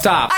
Stop.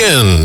weekend.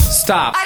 Stop.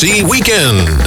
Galaxy Weekend.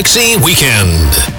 Galaxy Weekend.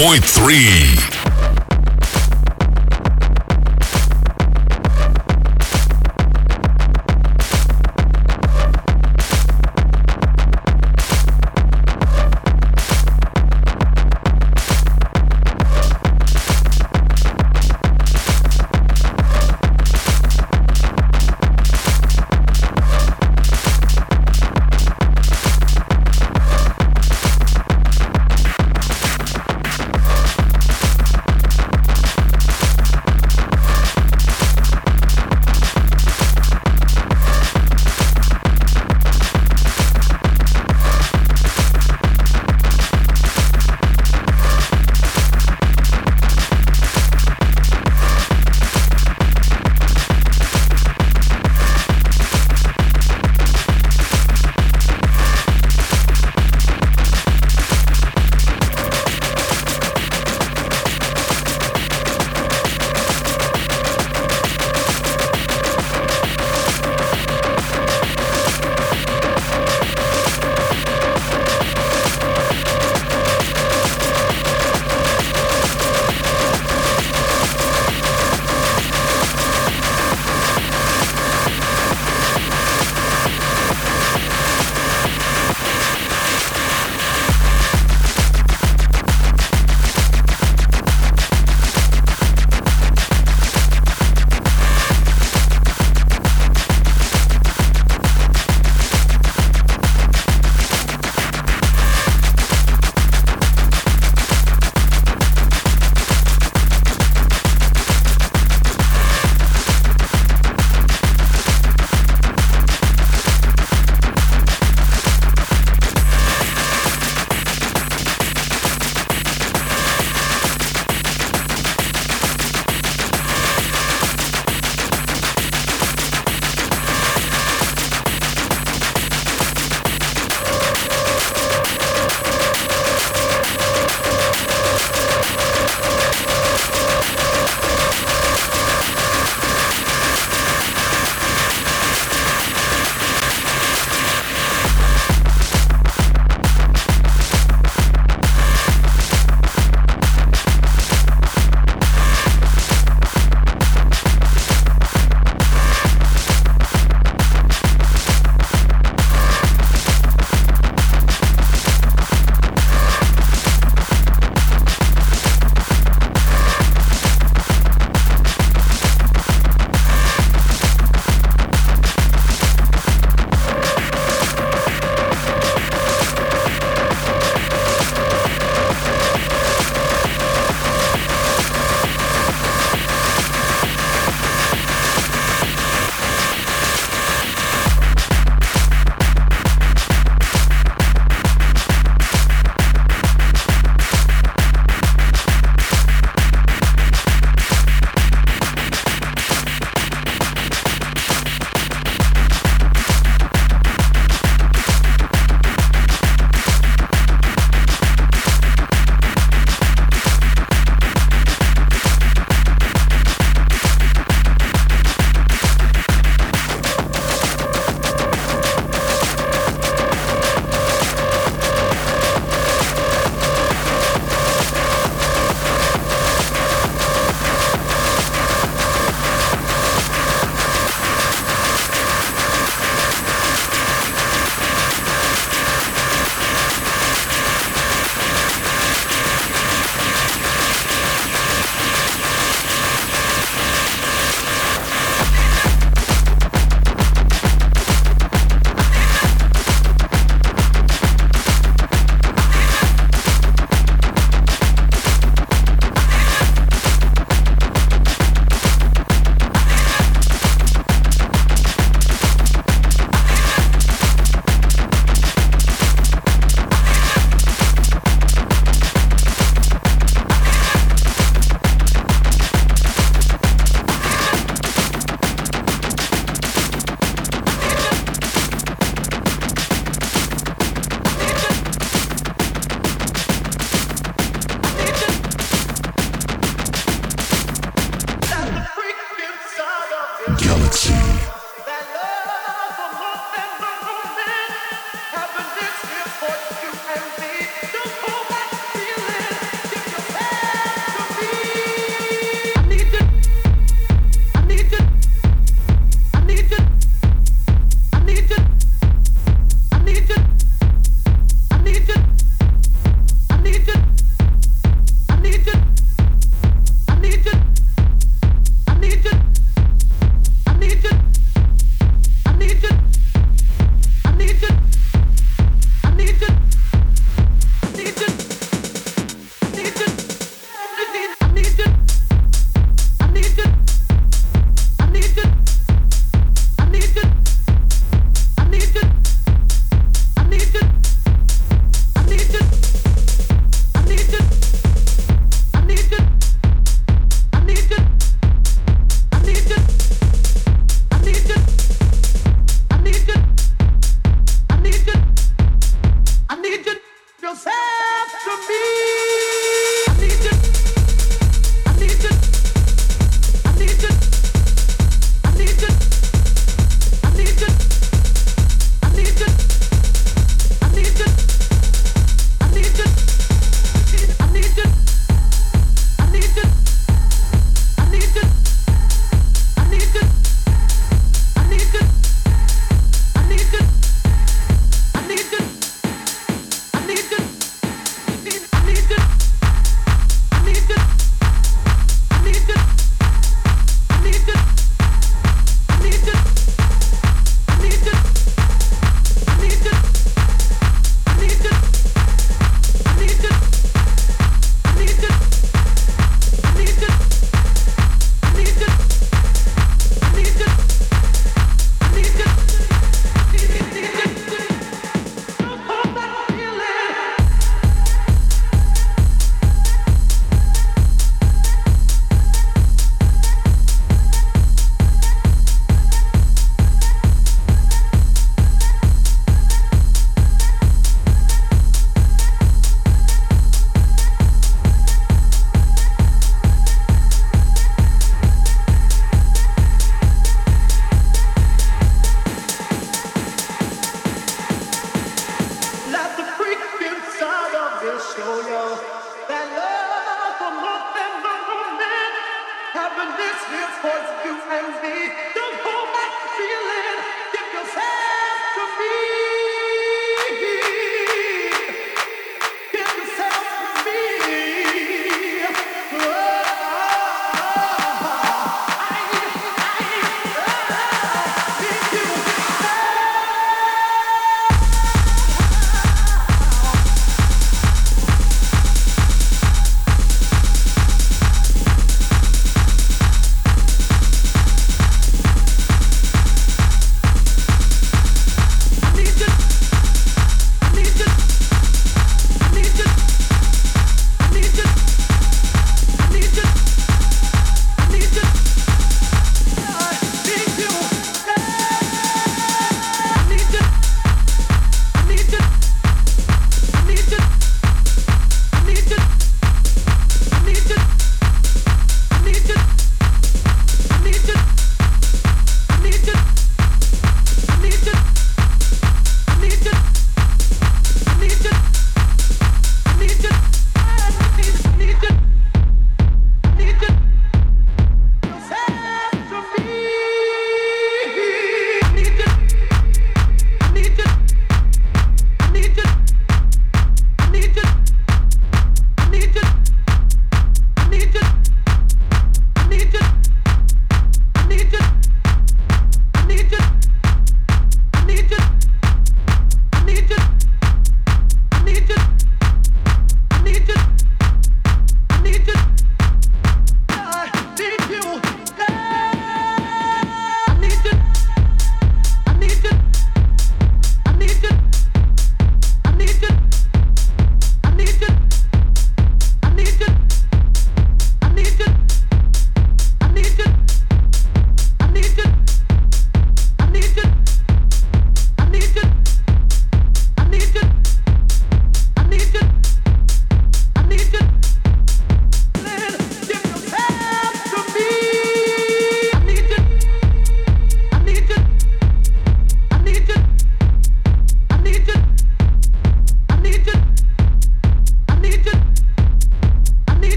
95.3.